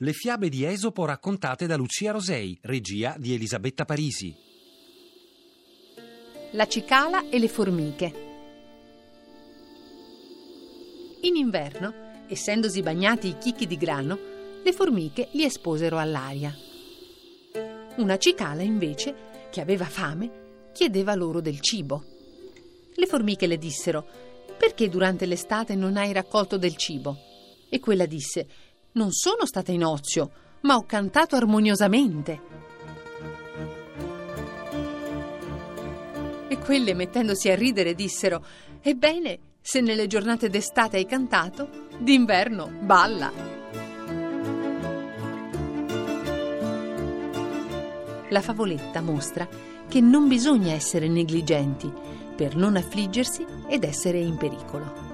Le fiabe di Esopo raccontate da Lucia Rosei, regia di Elisabetta Parisi. La cicala e le formiche. In inverno, essendosi bagnati i chicchi di grano, le formiche li esposero all'aria. Una cicala, invece, che aveva fame, chiedeva loro del cibo. Le formiche le dissero: Perché durante l'estate non hai raccolto del cibo? E quella disse: non sono stata in ozio, ma ho cantato armoniosamente. E quelle, mettendosi a ridere, dissero: Ebbene, se nelle giornate d'estate hai cantato, d'inverno balla. La favoletta mostra che non bisogna essere negligenti per non affliggersi ed essere in pericolo.